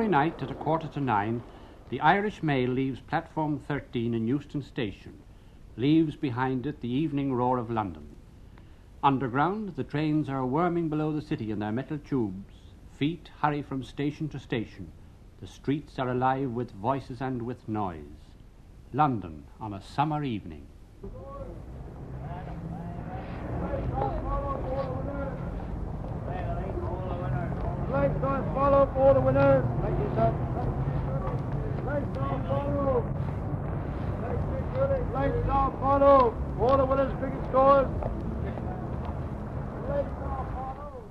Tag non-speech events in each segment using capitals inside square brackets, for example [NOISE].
Every night at a quarter to nine, the Irish Mail leaves platform 13 in Euston Station, leaves behind it the evening roar of London. Underground, the trains are worming below the city in their metal tubes. Feet hurry from station to station. The streets are alive with voices and with noise. London on a summer evening. Lights follow for the winners. Thank you, sir. Lights on, follow. Lights on, follow. All the winners, cricket scores. Lights on, follow.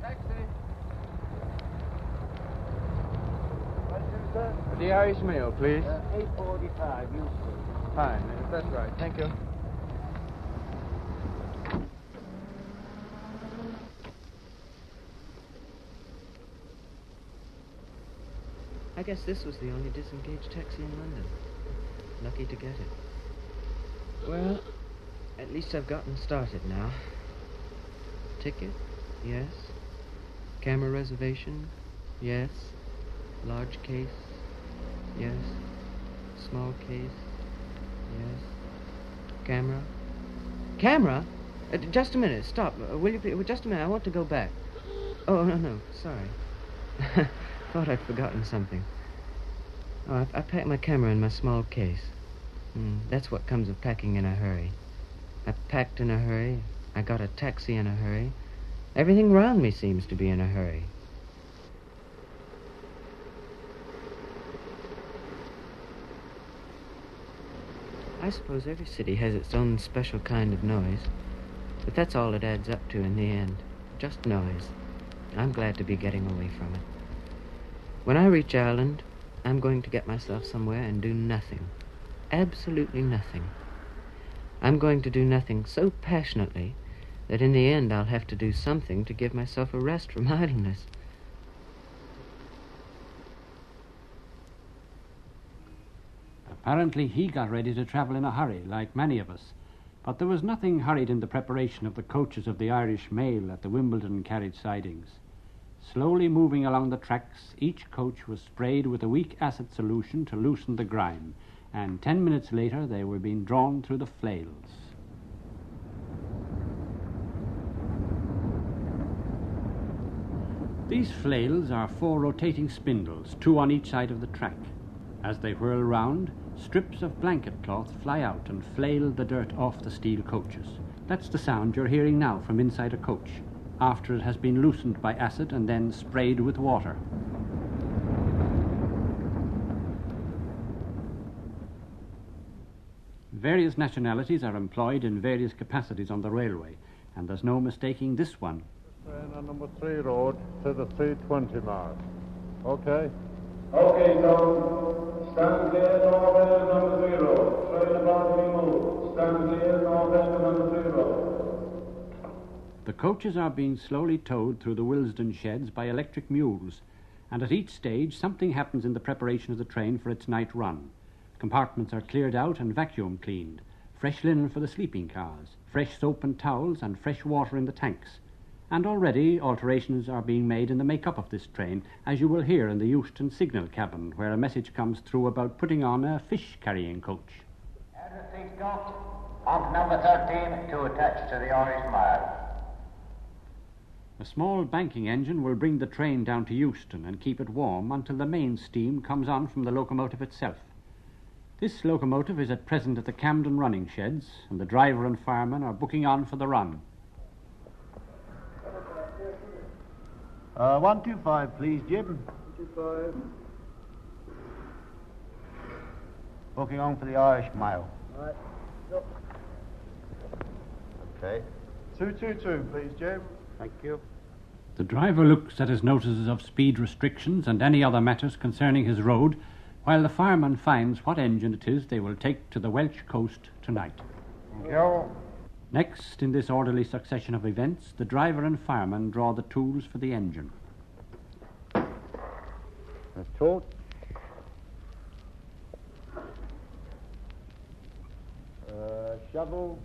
Taxi. The Irish Mail, please. Uh, 845, Euston. Fine, that's right. Thank you. I guess this was the only disengaged taxi in London. Lucky to get it. Well, at least I've gotten started now. Ticket? Yes. Camera reservation? Yes. Large case? Yes. Small case? Yes. Camera? Camera? Uh, just a minute. Stop. Uh, will you please? Just a minute. I want to go back. Oh, no, no. Sorry. [LAUGHS] Thought I'd forgotten something. Oh, I, I packed my camera in my small case. Hmm, that's what comes of packing in a hurry. I packed in a hurry. I got a taxi in a hurry. Everything round me seems to be in a hurry. I suppose every city has its own special kind of noise. But that's all it adds up to in the end. Just noise. I'm glad to be getting away from it. When I reach Ireland, I'm going to get myself somewhere and do nothing. Absolutely nothing. I'm going to do nothing so passionately that in the end I'll have to do something to give myself a rest from [LAUGHS] idleness. Apparently, he got ready to travel in a hurry, like many of us. But there was nothing hurried in the preparation of the coaches of the Irish Mail at the Wimbledon carriage sidings. Slowly moving along the tracks, each coach was sprayed with a weak acid solution to loosen the grime, and ten minutes later they were being drawn through the flails. These flails are four rotating spindles, two on each side of the track. As they whirl round, strips of blanket cloth fly out and flail the dirt off the steel coaches. That's the sound you're hearing now from inside a coach, after it has been loosened by acid and then sprayed with water. Various nationalities are employed in various capacities on the railway, and there's no mistaking this one. Train on number three road to the 320 mark. Okay. Okay, so stand clear north end number three road. Train about to be moved. Stand clear north end number three road. The coaches are being slowly towed through the Willesden sheds by electric mules, and at each stage something happens in the preparation of the train for its night run. Compartments are cleared out and vacuum cleaned, fresh linen for the sleeping cars, fresh soap and towels, and fresh water in the tanks. And already alterations are being made in the make-up of this train, as you will hear in the Euston signal cabin, where a message comes through about putting on a fish-carrying coach. Everything got on number 13 to attach to the Irish Mail. A small banking engine will bring the train down to Euston and keep it warm until the main steam comes on from the locomotive itself. This locomotive is at present at the Camden running sheds, and the driver and fireman are booking on for the run. Uh, 125, please, Jim. 25. Booking on for the Irish Mail. Right. Okay. 222, please, Jim. Thank you. The driver looks at his notices of speed restrictions and any other matters concerning his road, while the fireman finds what engine it is they will take to the Welsh coast tonight. Thank you. Next, in this orderly succession of events, the driver and fireman draw the tools for the engine. That's taut. Uh, shovel.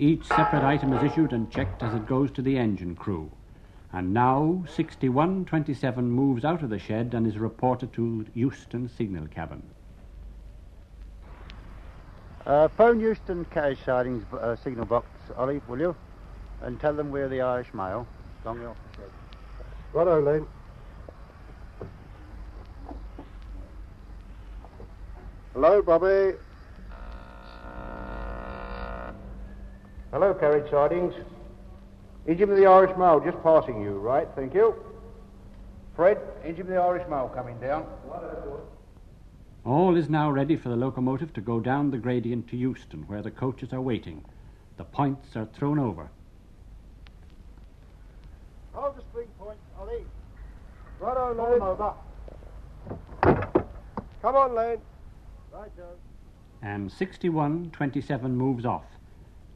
Each separate item is issued and checked as it goes to the engine crew. And now 6127 moves out of the shed and is reported to Euston signal cabin. Uh, phone Euston carriage sidings uh, signal box, Ollie, will you? And tell them we're the Irish Mail. Long off the shed. Righto, Lane. Hello, Bobby. Hello, carriage sidings. Engine of the Irish Mail, just passing you, right? Thank you. Fred, engine of the Irish Mail coming down. All is now ready for the locomotive to go down the gradient to Euston, where the coaches are waiting. The points are thrown over. Hold the spring point, Ollie. Righto, Lane. over. Come on, Lane. Righto. and 6127 moves off.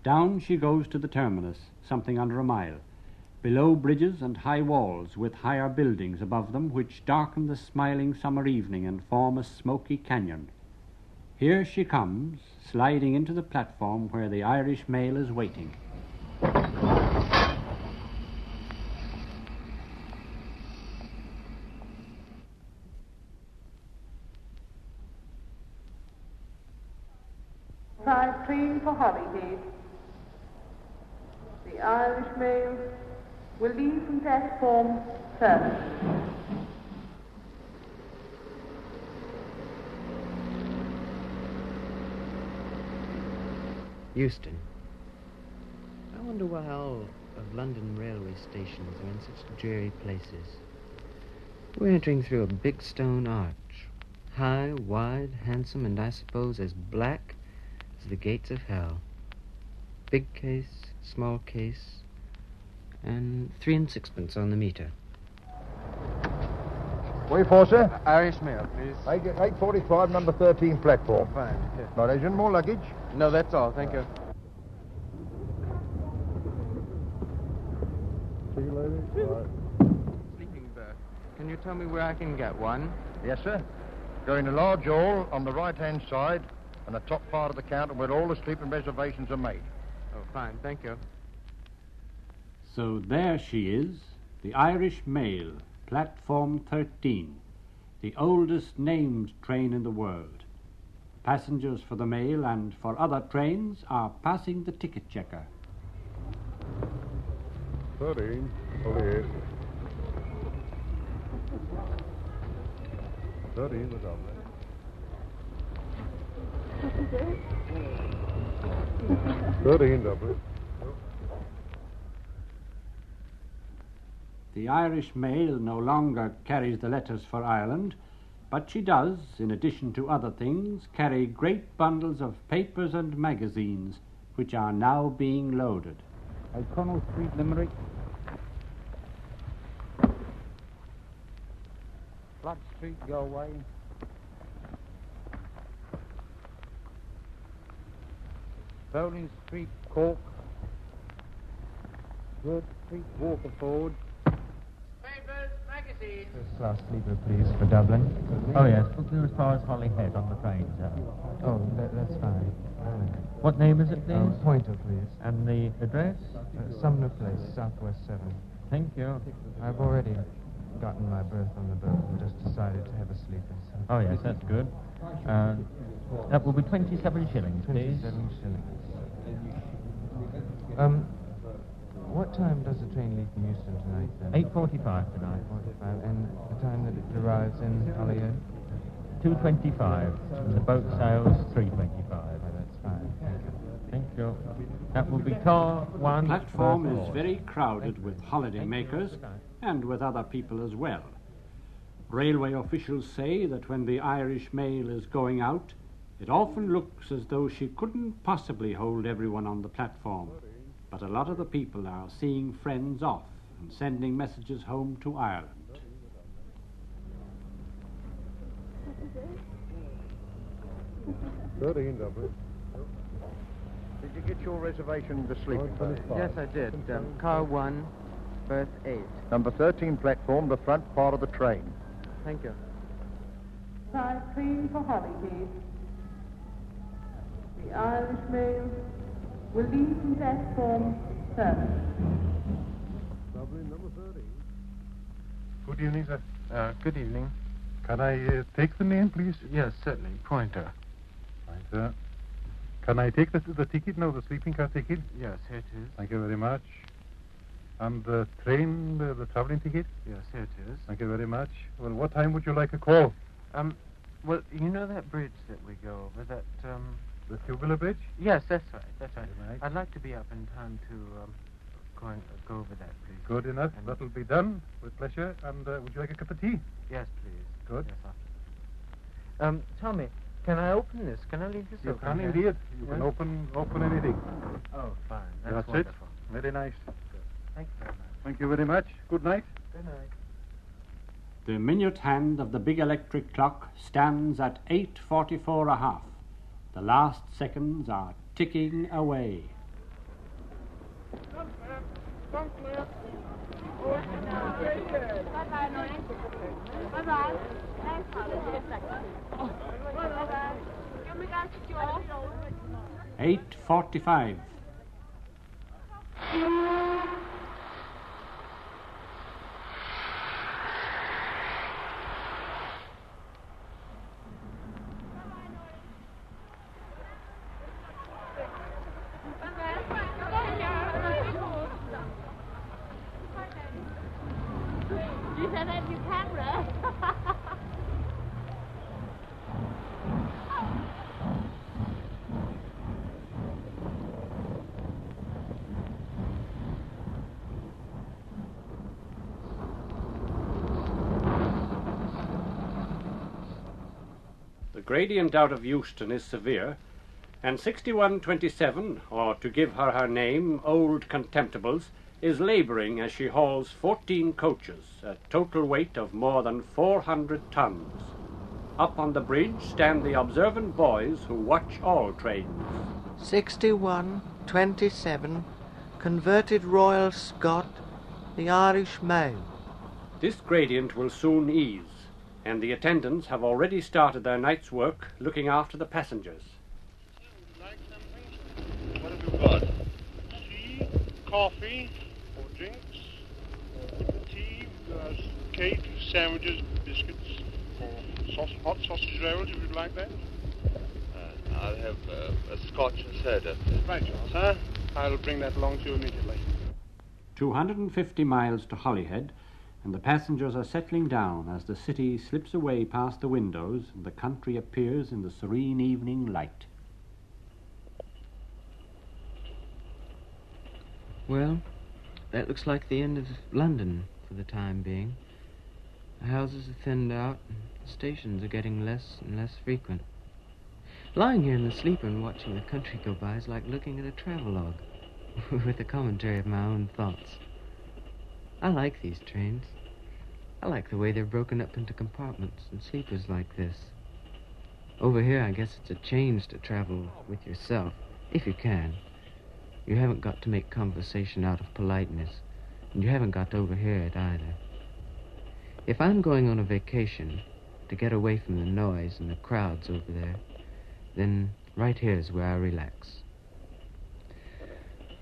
Down she goes to the terminus, something under a mile. Below bridges and high walls with higher buildings above them, which darken the smiling summer evening and form a smoky canyon. Here she comes, sliding into the platform where the Irish mail is waiting. Train for Holyhead. The Irish mail will leave from platform first. Euston. I wonder why all of London railway stations are in such dreary places. We're entering through a big stone arch, high, wide, handsome, and I suppose as black as the gates of hell. Big case, small case, and three and sixpence on the meter. Where you for, sir? Irish mail, please. 845, number 13 platform. Fine. Okay. Not Asian, more luggage. No, that's all. Thank you. See you later. Sleeping berth. Can you tell me where I can get one? Yes, sir. Go in a large hall on the right-hand side and the top part of the counter where all the sleeping reservations are made. Oh, fine. Thank you. So there she is, the Irish Mail, platform 13, the oldest named train in the world. Passengers for the mail and for other trains are passing the ticket checker. 13, Holyhead. 13, the Dublin. Thirteen, Dublin. The Irish Mail no longer carries the letters for Ireland, but she does, in addition to other things, carry great bundles of papers and magazines, which are now being loaded. O'Connell Street, Limerick. Flood Street, Galway. Bowling Street, Cork. Broad Street, Waterford. First class sleeper, please, for Dublin. Oh, yes. Book you as far as Holyhead on the train, sir. Oh, that, that's fine. What name is it, please? Oh, Pointer, please. And the address? Uh, Sumner Place, Southwest 7. Thank you. I've already gotten my berth on the boat and just decided to have a sleeper. So Oh, yes, that's good. Uh, that will be 27 shillings, please. 27 shillings. Um, what time does the train leave from Euston tonight, then? 8.45 tonight. 45, and the time that it arrives in Holyhead? 2.25. And the boat sails 3.25. Oh, that's fine, thank you. Thank you. That will be car one. platform is very crowded with holidaymakers and with other people as well. Railway officials say that when the Irish mail is going out, it often looks as though she couldn't possibly hold everyone on the platform. But a lot of the people are seeing friends off and sending messages home to Ireland. Thirteen, Dublin. Did you get your reservation the sleeping? Yes, I did. Um, car 1, berth 8. Number 13 platform, the front part of the train. Thank you. Five train for Holyhead. The Irish mail will leave from platform first. Dublin, number 13. Good evening, sir. Uh, good evening. Can I uh, take the name, please? Yes, certainly. Pointer. Right, sir. Can I take the, the ticket now, the sleeping car ticket? Yes, here it is. Thank you very much. And the train, the, the traveling ticket? Yes, here it is. Thank you very much. Well, what time would you like a call? Um, well, you know that bridge that we go over, that, um... The Tubular Bridge? Yes, that's right, that's right. Right. I'd like to be up in time to, um, go, and, uh, go over that, please. Good enough. And- That'll be done with pleasure. And uh, would you like a cup of tea? Yes, please. Good. Yes, sir. Um, Tommy, can I open this? Can I leave this You open? can here? indeed. You can open open anything. Oh, fine. That's, That's it. wonderful. Very nice. Thank you very much. Thank you very much. Good night. Good night. The minute hand of the big electric clock stands at 8.44 a half. The last seconds are ticking away. Eight forty-five. You said that you camera. The gradient out of Euston is severe, and 6127, or to give her her name, Old Contemptibles, is labouring as she hauls 14 coaches, a total weight of more than 400 tons. Up on the bridge stand the observant boys who watch all trains. 6127, converted Royal Scot, the Irish Mail. This gradient will soon ease, and the attendants have already started their night's work looking after the passengers. What have you got? Tea, coffee, or drinks, or tea, uh, cake, sandwiches, biscuits, or sausage, hot sausage rolls if you'd like that. Uh, I'll have uh, a scotch and soda. Right, you are, sir. I'll bring that along to you immediately. 250 miles to Holyhead, and the passengers are settling down as the city slips away past the windows and the country appears in the serene evening light. Well, that looks like the end of London for the time being. The houses are thinned out, and the stations are getting less and less frequent. Lying here in the sleeper and watching the country go by is like looking at a travelogue [LAUGHS] with a commentary of my own thoughts. I like these trains. I like the way they're broken up into compartments and sleepers like this. Over here, I guess it's a change to travel with yourself, if you can. You haven't got to make conversation out of politeness, and you haven't got to overhear it either. If I'm going on a vacation to get away from the noise and the crowds over there, then right here's where I relax.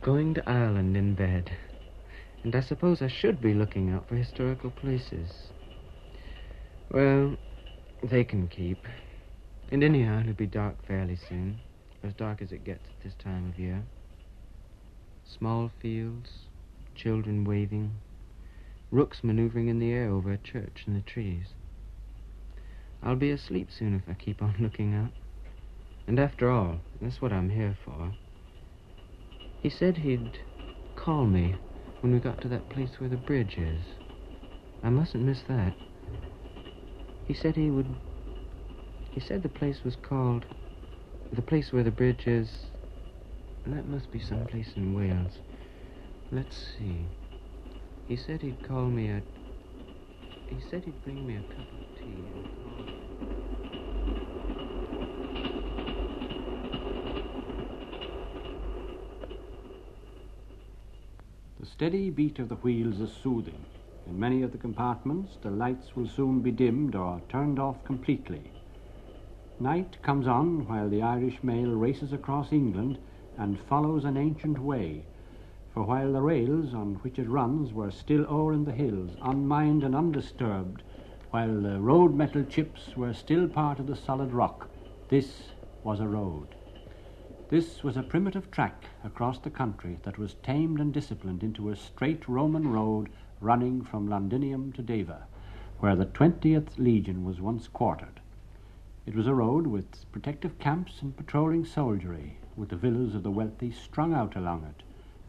Going to Ireland in bed, and I suppose I should be looking out for historical places. Well, they can keep. And anyhow, it'll be dark fairly soon, as dark as it gets at this time of year. Small fields, children waving, rooks maneuvering in the air over a church in the trees. I'll be asleep soon if I keep on [LAUGHS] looking out. And after all, that's what I'm here for. He said he'd call me when we got to that place where the bridge is. I mustn't miss that. He said he would. He said the place was called. The place where the bridge is. That must be someplace in Wales. Let's see. He said he'd call me a. He said he'd bring me a cup of tea. and call- The steady beat of the wheels is soothing. In many of the compartments, the lights will soon be dimmed or turned off completely. Night comes on while the Irish mail races across England and follows an ancient way, For while the rails on which it runs were still ore in the hills, unmined and undisturbed, while the road metal chips were still part of the solid rock, this was a road. This was a primitive track across the country that was tamed and disciplined into a straight Roman road running from Londinium to Deva, where the 20th Legion was once quartered. It was a road with protective camps and patrolling soldiery, with the villas of the wealthy strung out along it,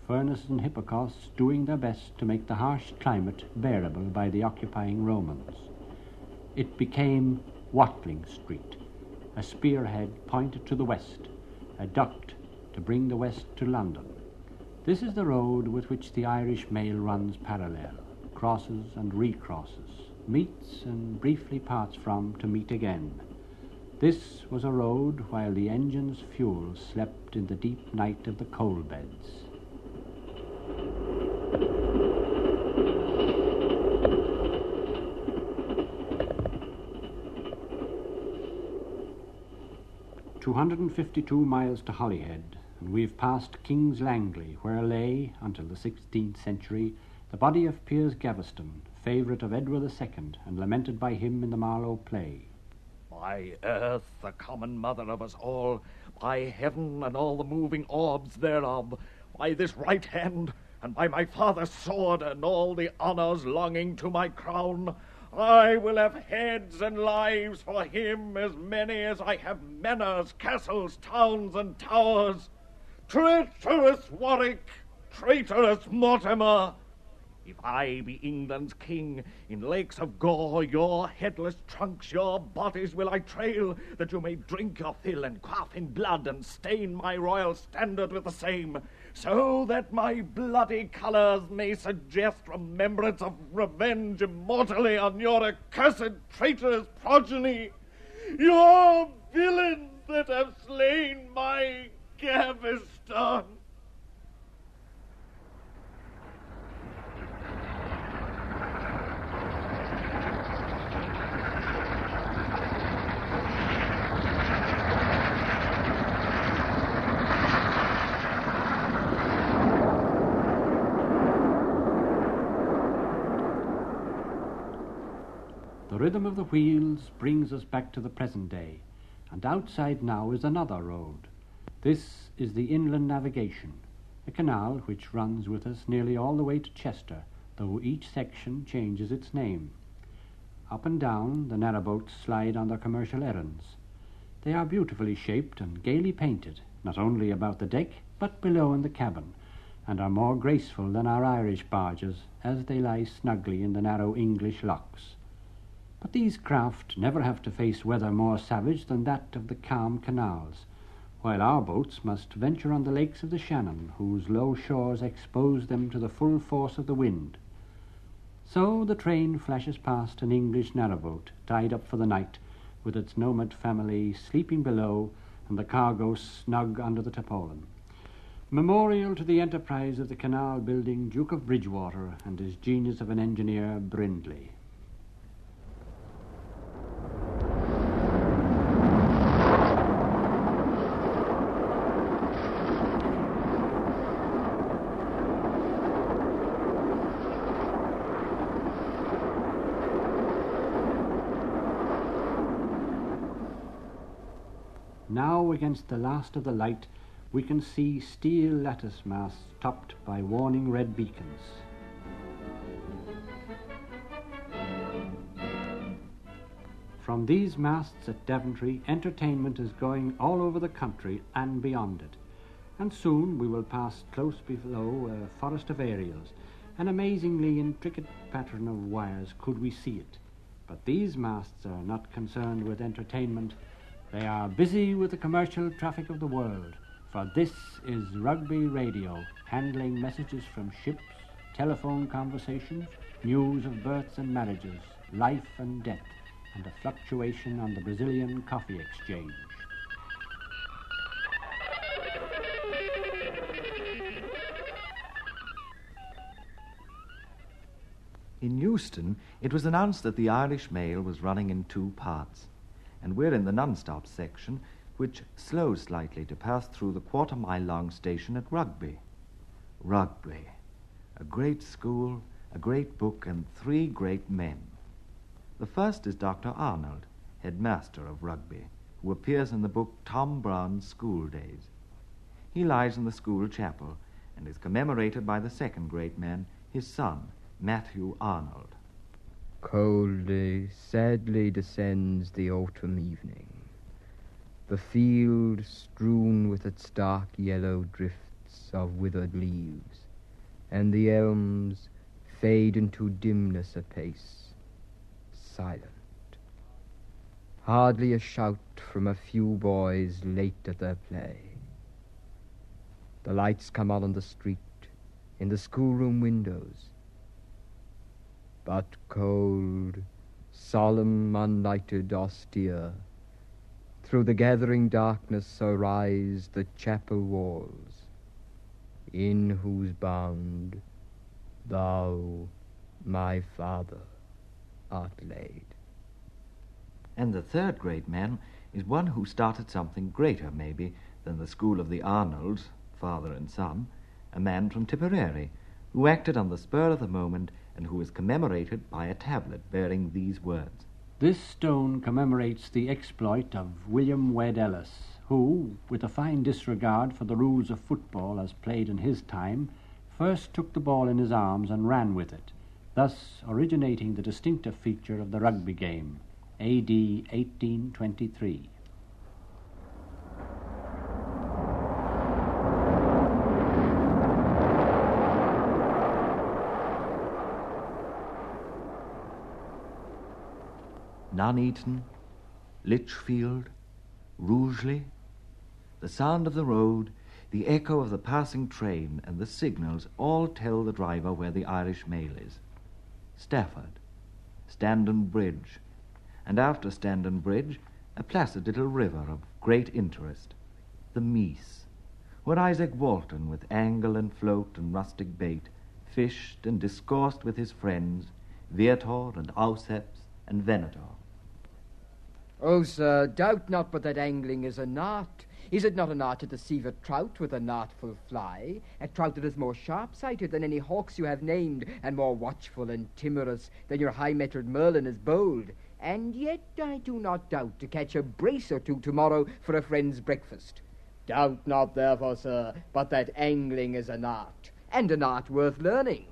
furnaces and hypocausts doing their best to make the harsh climate bearable by the occupying Romans. It became Watling Street, a spearhead pointed to the west, a duct to bring the west to London. This is the road with which the Irish mail runs parallel, crosses and recrosses, meets and briefly parts from to meet again. This was a road while the engine's fuel slept in the deep night of the coal beds. Two hundred and fifty-two miles to Holyhead, and we've passed King's Langley, where lay, until the sixteenth century, the body of Piers Gaveston, favourite of Edward II, and lamented by him in the Marlowe play. By earth, the common mother of us all, by heaven and all the moving orbs thereof, by this right hand, and by my father's sword, and all the honours longing to my crown, I will have heads and lives for him as many as I have manors, castles, towns, and towers. Treacherous Warwick, traitorous Mortimer, if I be England's king, in lakes of gore, your headless trunks, your bodies will I trail, that you may drink your fill and quaff in blood, and stain my royal standard with the same, so that my bloody colours may suggest remembrance of revenge immortally on your accursed traitorous progeny, your villains that have slain my Gaveston. The rhythm of the wheels brings us back to the present day, and outside now is another road. This is the Inland Navigation, a canal which runs with us nearly all the way to Chester, though each section changes its name. Up and down, the narrowboats slide on their commercial errands. They are beautifully shaped and gaily painted, not only about the deck, but below in the cabin, and are more graceful than our Irish barges as they lie snugly in the narrow English locks. But these craft never have to face weather more savage than that of the calm canals, while our boats must venture on the lakes of the Shannon, whose low shores expose them to the full force of the wind. So the train flashes past an English narrowboat, tied up for the night, with its nomad family sleeping below and the cargo snug under the tarpaulin. Memorial to the enterprise of the canal building Duke of Bridgewater and his genius of an engineer, Brindley. Against the last of the light, we can see steel lattice masts topped by warning red beacons. From these masts at Daventry, entertainment is going all over the country and beyond it. And soon we will pass close below a forest of aerials, an amazingly intricate pattern of wires could we see it. But these masts are not concerned with entertainment, they are busy with the commercial traffic of the world, for this is Rugby Radio, handling messages from ships, telephone conversations, news of births and marriages, life and death, and a fluctuation on the Brazilian coffee exchange. In Euston, it was announced that the Irish mail was running in two parts, and we're in the non-stop section, which slows slightly to pass through the quarter-mile-long station at Rugby. Rugby. A great school, a great book, and three great men. The first is Dr. Arnold, headmaster of Rugby, who appears in the book Tom Brown's School Days. He lies in the school chapel and is commemorated by the second great man, his son, Matthew Arnold. Coldly, sadly descends the autumn evening. The field strewn with its dark yellow drifts of withered leaves, and the elms fade into dimness apace, silent. Hardly a shout from a few boys late at their play. The lights come on in the street, in the schoolroom windows. But cold, solemn, unlighted, austere, through the gathering darkness arise the chapel walls, in whose bound thou, my father, art laid. And the third great man is one who started something greater, maybe, than the school of the Arnolds, father and son, a man from Tipperary, who acted on the spur of the moment and who is commemorated by a tablet bearing these words. This stone commemorates the exploit of William Webb Ellis, who, with a fine disregard for the rules of football as played in his time, first took the ball in his arms and ran with it, thus originating the distinctive feature of the rugby game, AD 1823. Nuneaton, Lichfield, Rugeley, the sound of the road, the echo of the passing train, and the signals all tell the driver where the Irish mail is. Stafford, Standon Bridge, and after Standon Bridge, a placid little river of great interest, the Meece, where Izaak Walton, with angle and float and rustic bait, fished and discoursed with his friends, Viator and Auceps and Venator. Oh, sir, doubt not but that angling is an art. Is it not an art to deceive a trout with an artful fly? A trout that is more sharp-sighted than any hawks you have named, and more watchful and timorous than your high-mettled Merlin is bold. And yet I do not doubt to catch a brace or two tomorrow for a friend's breakfast. Doubt not, therefore, sir, but that angling is an art, and an art worth learning.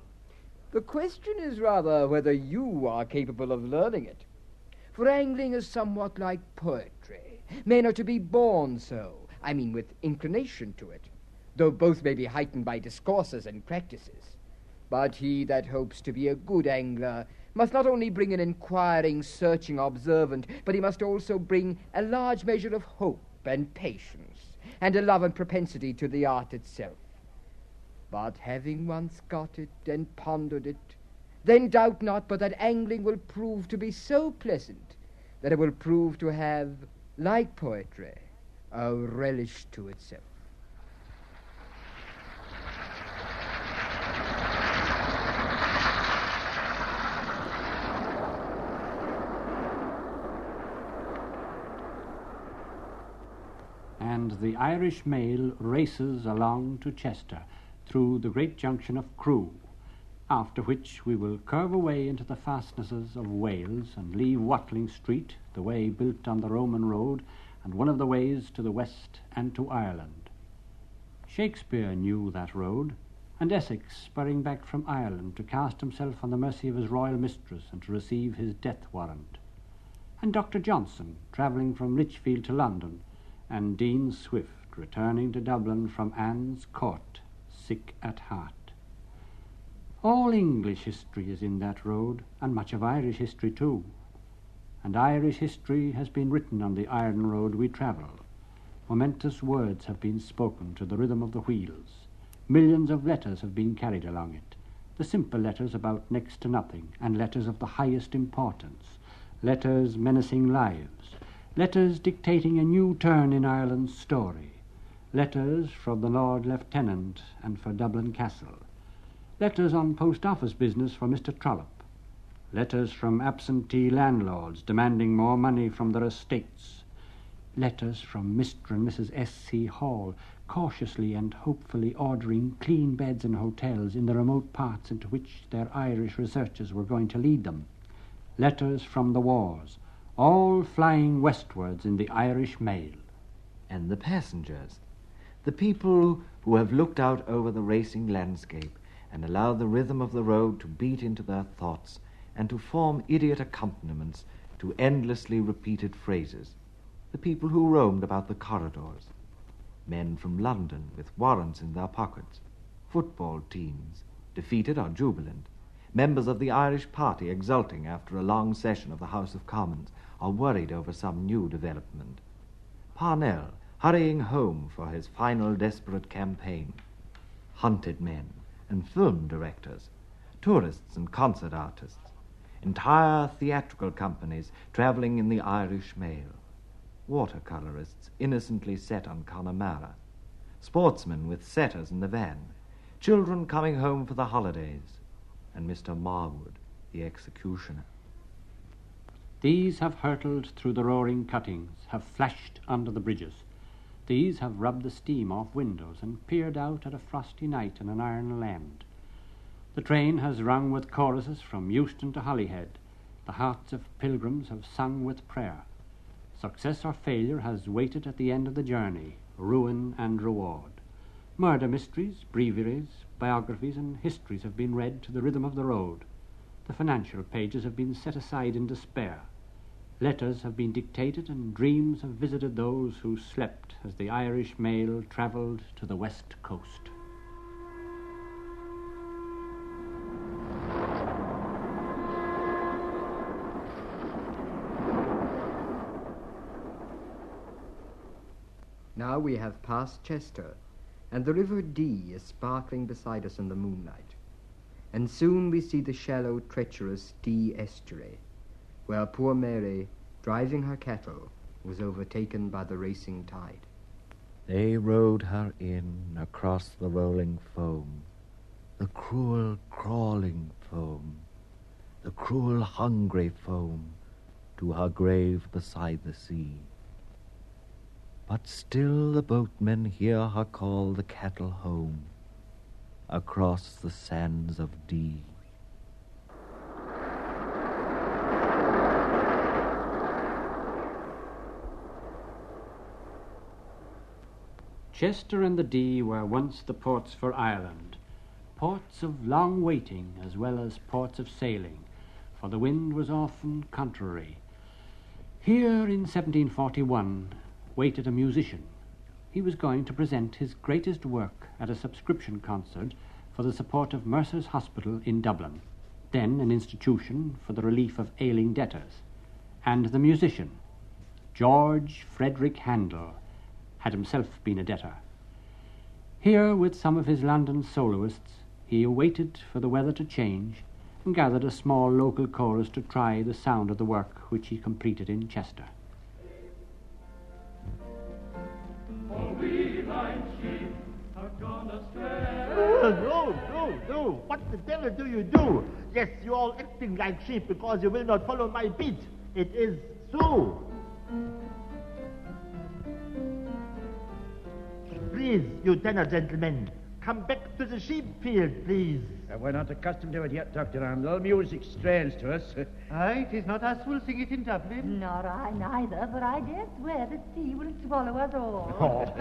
The question is rather whether you are capable of learning it. For angling is somewhat like poetry. Men are to be born so, I mean with inclination to it, though both may be heightened by discourses and practices. But he that hopes to be a good angler must not only bring an inquiring, searching observant, but he must also bring a large measure of hope and patience, and a love and propensity to the art itself. But having once got it and pondered it, then doubt not but that angling will prove to be so pleasant that it will prove to have, like poetry, a relish to itself. and the Irish mail races along to Chester through the great junction of Crewe, after which we will curve away into the fastnesses of Wales and leave Watling Street, the way built on the Roman road and one of the ways to the west and to Ireland. Shakespeare knew that road, and Essex spurring back from Ireland to cast himself on the mercy of his royal mistress and to receive his death warrant, and Dr. Johnson travelling from Lichfield to London, and Dean Swift returning to Dublin from Anne's Court, sick at heart. All English history is in that road, and much of Irish history too. And Irish history has been written on the iron road we travel. Momentous words have been spoken to the rhythm of the wheels. Millions of letters have been carried along it. The simple letters about next to nothing, and letters of the highest importance. Letters menacing lives. Letters dictating a new turn in Ireland's story. Letters from the Lord Lieutenant and for Dublin Castle. Letters on post office business for Mr. Trollope. Letters from absentee landlords demanding more money from their estates. Letters from Mr. and Mrs. S. C. Hall cautiously and hopefully ordering clean beds in hotels in the remote parts into which their Irish researchers were going to lead them. Letters from the wars, all flying westwards in the Irish mail. And the passengers, the people who have looked out over the racing landscape and allow the rhythm of the road to beat into their thoughts and to form idiot accompaniments to endlessly repeated phrases, the people who roamed about the corridors, men from London with warrants in their pockets, football teams, defeated or jubilant, members of the Irish party exulting after a long session of the House of Commons or worried over some new development, Parnell hurrying home for his final desperate campaign, hunted men and film directors, tourists and concert artists, entire theatrical companies travelling in the Irish mail, watercolorists innocently set on Connemara, sportsmen with setters in the van, children coming home for the holidays, and Mr. Marwood, the executioner. These have hurtled through the roaring cuttings, have flashed under the bridges. These have rubbed the steam off windows and peered out at a frosty night in an iron land. The train has rung with choruses from Euston to Holyhead. The hearts of pilgrims have sung with prayer. Success or failure has waited at the end of the journey, ruin and reward. Murder mysteries, breviaries, biographies, and histories have been read to the rhythm of the road. The financial pages have been set aside in despair. Letters have been dictated, and dreams have visited those who slept as the Irish mail travelled to the west coast. Now we have passed Chester, and the River Dee is sparkling beside us in the moonlight. And soon we see the shallow, treacherous Dee estuary, where poor Mary, driving her cattle, was overtaken by the racing tide. They rowed her in across the rolling foam, the cruel, crawling foam, the cruel, hungry foam, to her grave beside the sea. But still the boatmen hear her call the cattle home, across the sands of Dee. Chester and the Dee were once the ports for Ireland, ports of long waiting as well as ports of sailing, for the wind was often contrary. Here in 1741 waited a musician. He was going to present his greatest work at a subscription concert for the support of Mercer's Hospital in Dublin, then an institution for the relief of ailing debtors. And the musician, George Frederick Handel, had himself been a debtor. Here, with some of his London soloists, he waited for the weather to change and gathered a small local chorus to try the sound of the work which he completed in Chester. No, no, no. What the devil do you do? Yes, you're all acting like sheep because you will not follow my beat. It is so. Please, you tenor gentlemen, come back to the sheep field, please. Uh, we're not accustomed to it yet, Dr. Handel. Music's strange to us. Aye, [LAUGHS] it is not us who'll sing it in Dublin. Nor I neither, but I dare swear the sea will swallow us all.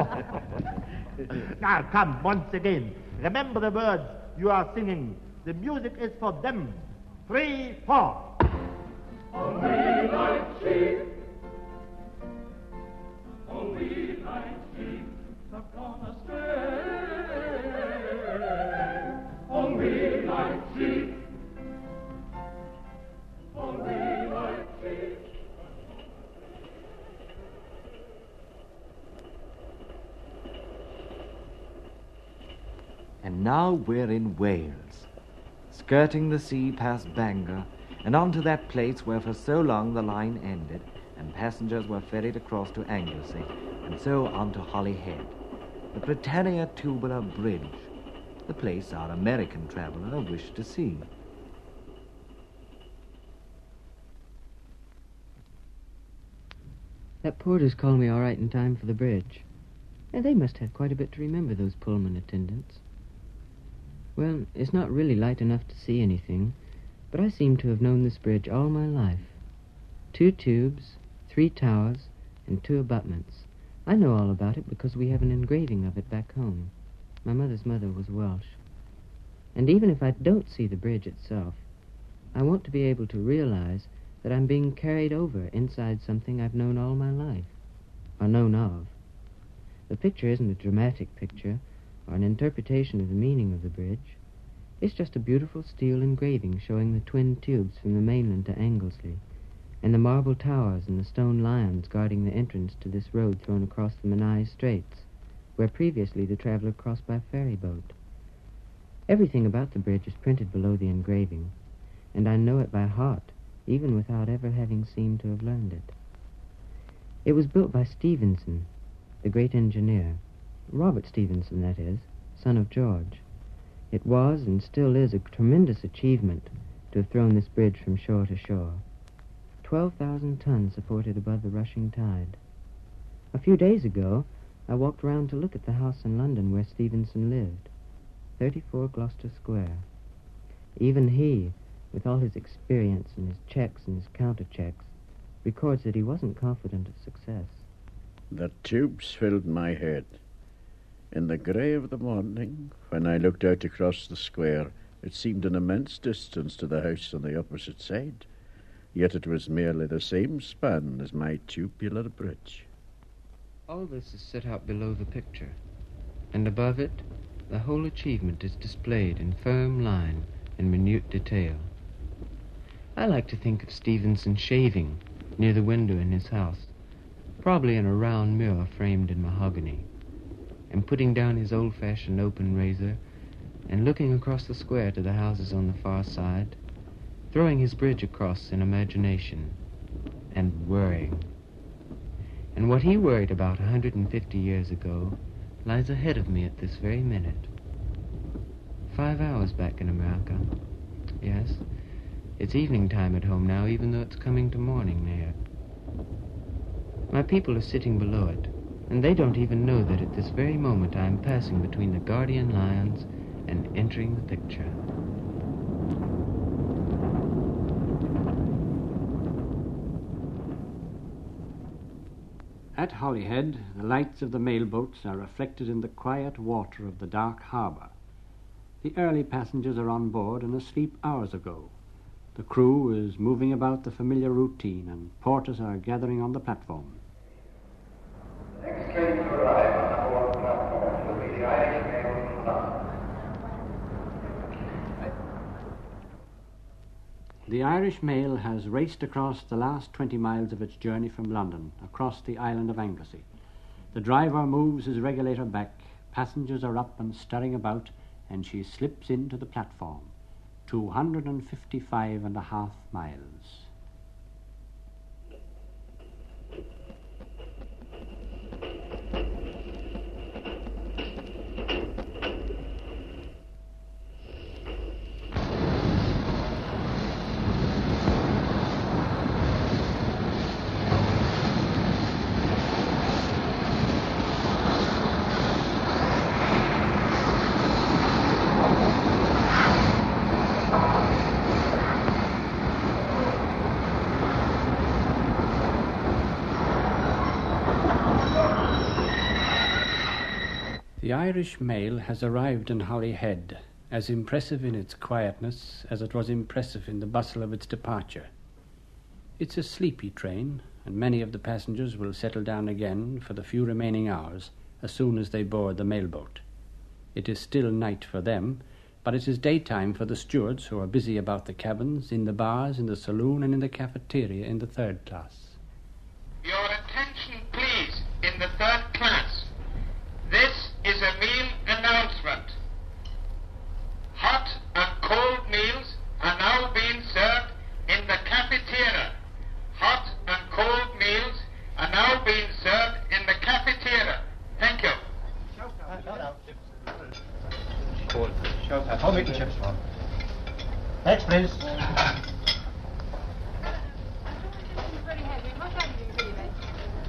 [LAUGHS] [LAUGHS] now, come, once again. Remember the words you are singing. The music is for them. Three, four. On we like sheep. Now we're in Wales, skirting the sea past Bangor and on to that place where for so long the line ended and passengers were ferried across to Anglesey and so on to Holyhead, the Britannia Tubular Bridge, the place our American traveller wished to see. That porter's called me all right in time for the bridge. And they must have quite a bit to remember, those Pullman attendants. Well, it's not really light enough to see anything, but I seem to have known this bridge all my life. Two tubes, three towers, and two abutments. I know all about it because we have an engraving of it back home. My mother's mother was Welsh. And even if I don't see the bridge itself, I want to be able to realize that I'm being carried over inside something I've known all my life, or known of. The picture isn't a dramatic picture or an interpretation of the meaning of the bridge. It's just a beautiful steel engraving showing the twin tubes from the mainland to Anglesey, and the marble towers and the stone lions guarding the entrance to this road thrown across the Menai Straits, where previously the traveler crossed by ferry boat. Everything about the bridge is printed below the engraving, and I know it by heart, even without ever having seemed to have learned it. It was built by Stephenson, the great engineer. Robert Stephenson, that is, son of George. It was and still is a tremendous achievement to have thrown this bridge from shore to shore. 12,000 tons supported above the rushing tide. A few days ago, I walked round to look at the house in London where Stephenson lived, 34 Gloucester Square. Even he, with all his experience and his checks and his counter-checks, records that he wasn't confident of success. The tubes filled my head. In the grey of the morning, when I looked out across the square, it seemed an immense distance to the house on the opposite side. Yet it was merely the same span as my tubular bridge. All this is set out below the picture, and above it, the whole achievement is displayed in firm line and minute detail. I like to think of Stephenson shaving near the window in his house, probably in a round mirror framed in mahogany, and putting down his old-fashioned open razor and looking across the square to the houses on the far side, throwing his bridge across in imagination, and worrying. And what he worried about a 150 years ago lies ahead of me at this very minute. Five hours back in America. Yes, it's evening time at home now, even though it's coming to morning there. My people are sitting below it, and they don't even know that at this very moment I am passing between the guardian lions and entering the picture. At Holyhead, the lights of the mail boats are reflected in the quiet water of the dark harbour. The early passengers are on board and asleep hours ago. The crew is moving about the familiar routine, and porters are gathering on the platform. Next train to arrive on the Irish Mail has raced across the last 20 miles of its journey from London, across the island of Anglesey. The driver moves his regulator back, passengers are up and stirring about, and she slips into the platform. 255 and a half miles. The Irish mail has arrived in Holyhead, as impressive in its quietness as it was impressive in the bustle of its departure. It's a sleepy train, and many of the passengers will settle down again for the few remaining hours as soon as they board the mailboat. It is still night for them, but it is daytime for the stewards who are busy about the cabins, in the bars, in the saloon, and in the cafeteria in the third class. Your attention, please, in the third class. This is a meal announcement. Hot and cold meals are now being served in the cafeteria. Hot and cold meals are now being served in the cafeteria. Thank you. Eating chips. Next, please.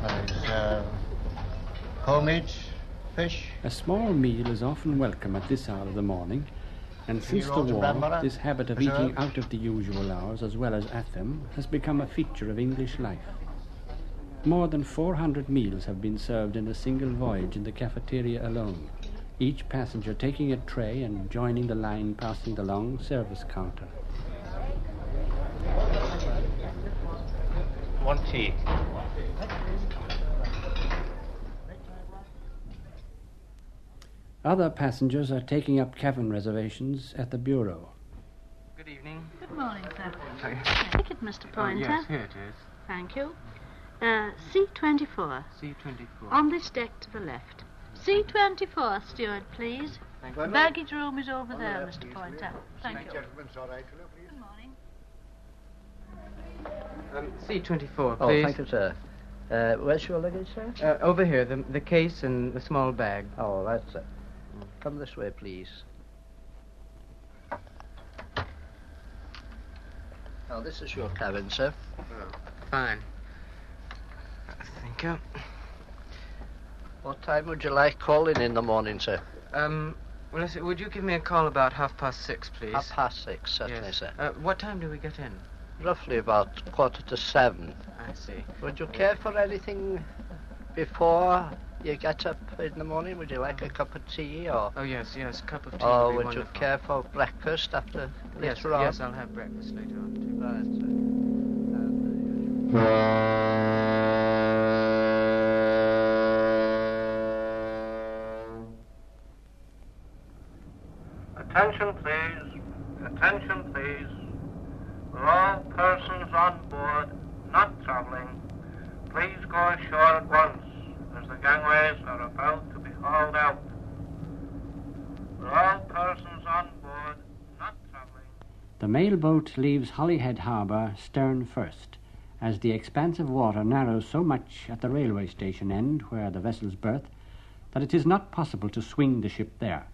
There's uh, homage, fish. A small meal is often welcome at this hour of the morning, and since the rolls of bread and war, this habit of eating out of the usual hours as well as at them has become a feature of English life. More than 400 meals have been served in a single voyage in the cafeteria alone, each passenger taking a tray and joining the line passing the long service counter. One tea. Other passengers are taking up cabin reservations at the bureau. Good evening. Good morning, sir. Sorry. Ticket, Mr. Pointer. Oh, yes, here it is. Thank you. Uh, C24. C24. On this deck to the left. C24, steward, please. Thank The you. baggage room is over there, Mr. Pointer. Thank you. Good morning. Um, C24, please. Oh, thank you, sir. Uh, where's your luggage, sir? Uh, over here, the, the case and the small bag. Oh, that's it. Come this way, please. Now, this is your cabin, sir. Oh, Fine. Thank you. What time would you like calling in the morning, sir? Um, well, listen, would you give me a call about half past six, please? Half past six, certainly, yes. sir. Uh, what time do we get in? Roughly about quarter to seven. I see. Would you care for anything before you get up in the morning? Would you like a cup of tea or? Oh, yes, yes, a cup of tea Or would be would wonderful. you care for breakfast after Yes, later on? yes, I'll have breakfast later on, too. Right, sir. Attention, please. All persons on board not travelling, please go ashore at once, as the gangways are about to be hauled out. All persons on board not travelling. The mail boat leaves Holyhead Harbour stern first, as the expanse of water narrows so much at the railway station end where the vessels berth that it is not possible to swing the ship there.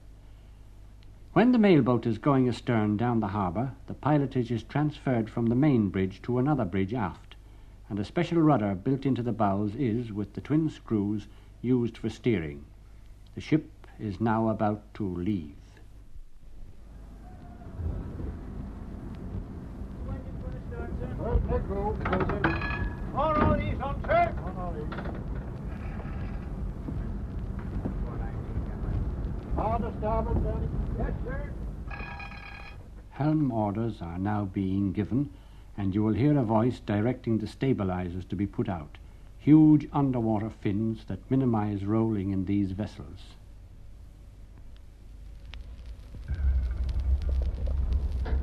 When the mail boat is going astern down the harbour, the pilotage is transferred from the main bridge to another bridge aft, and a special rudder built into the bows is, with the twin screws, used for steering. The ship is now about to leave. Hard to starboard. Yes, sir. Helm orders are now being given, and you will hear a voice directing the stabilizers to be put out. Huge underwater fins that minimize rolling in these vessels.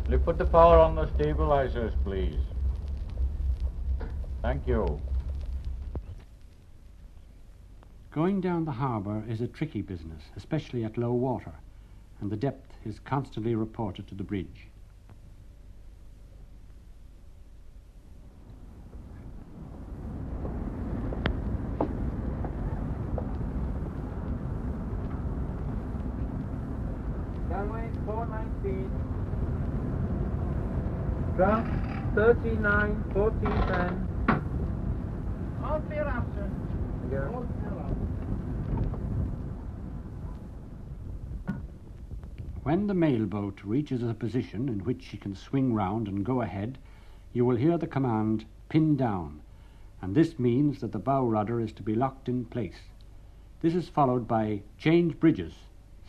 Will you put the power on the stabilizers, please? Thank you. Going down the harbour is a tricky business, especially at low water, and the depth is constantly reported to the bridge. Gangway 419. Draft 39, 14 10. All clear out, sir. All clear out. When the mail boat reaches a position in which she can swing round and go ahead, you will hear the command pin down, and this means that the bow rudder is to be locked in place. This is followed by change bridges,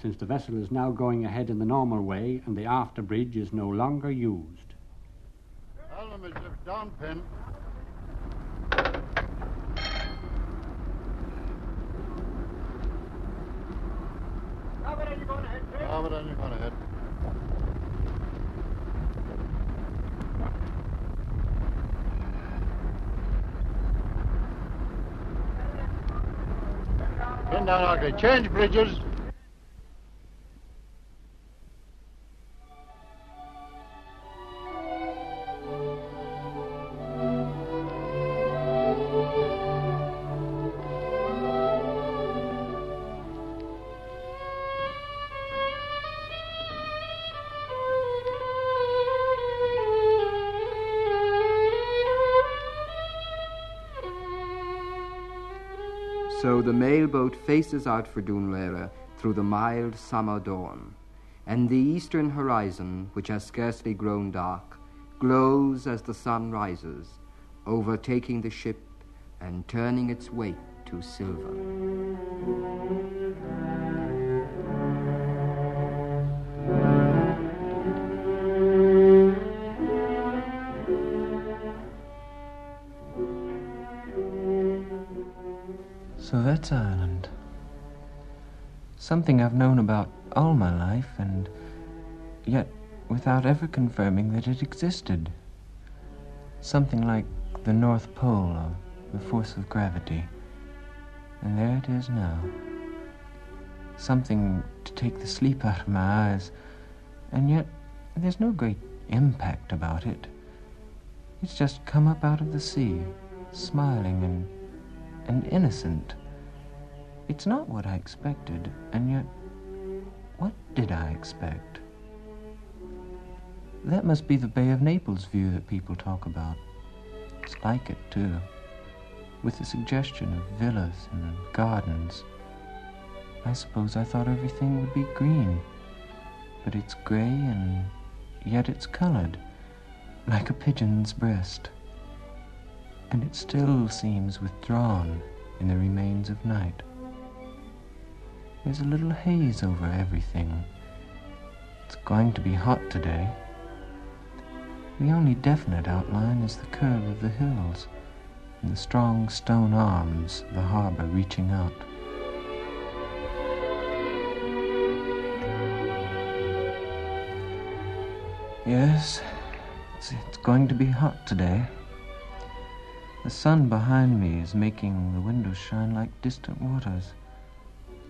since the vessel is now going ahead in the normal way and the after bridge is no longer used. Down pin. Starboard and you're going sir. Starboard and you're going ahead. Pin down, okay. Change bridges. Faces out for Dun Laoghaire through the mild summer dawn, and the eastern horizon, which has scarcely grown dark, glows as the sun rises, overtaking the ship and turning its wake to silver. So that's Ireland. Something I've known about all my life, and yet without ever confirming that it existed. Something like the North Pole or the force of gravity. And there it is now. Something to take the sleep out of my eyes, and yet there's no great impact about it. It's just come up out of the sea, smiling and and innocent. It's not what I expected, and yet, what did I expect? That must be the Bay of Naples view that people talk about. It's like it, too, with the suggestion of villas and gardens. I suppose I thought everything would be green, but it's gray and yet it's colored, like a pigeon's breast and it still seems withdrawn in the remains of night. There's a little haze over everything. It's going to be hot today. The only definite outline is the curve of the hills and the strong stone arms of the harbor reaching out. Yes, it's, going to be hot today. The sun behind me is making the windows shine like distant waters.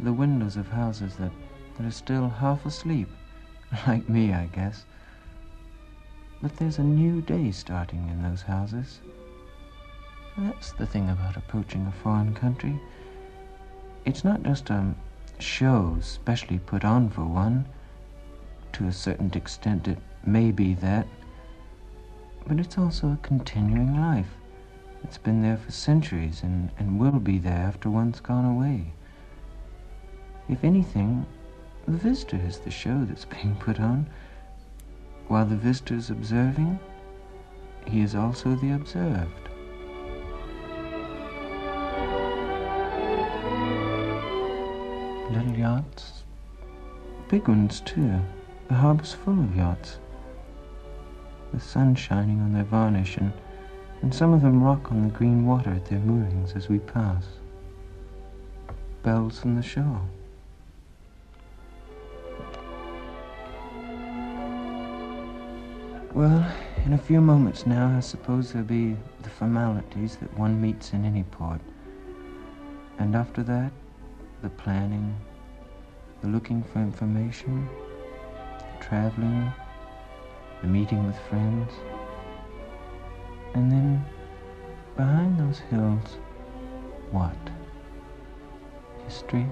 The windows of houses that, that are still half asleep. [LAUGHS] Like me, I guess. But there's a new day starting in those houses. That's the thing about approaching a foreign country. It's not just a show specially put on for one. To a certain extent, it may be that. But it's also a continuing life. It's been there for centuries and, and will be there after one's gone away. If anything, the visitor is the show that's being put on. While the visitor is observing, he is also the observed. Little yachts, big ones too. The harbor's full of yachts. The sun shining on their varnish and and some of them rock on the green water at their moorings as we pass. Bells from the shore. Well, in a few moments now, I suppose there'll be the formalities that one meets in any port. And after that, the planning, the looking for information, the traveling, the meeting with friends. And then, behind those hills, what? History?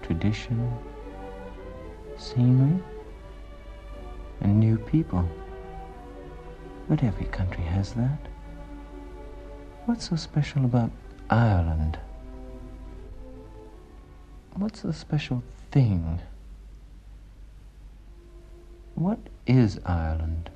Tradition? Scenery? And new people. But every country has that. What's so special about Ireland? What's the special thing? What is Ireland?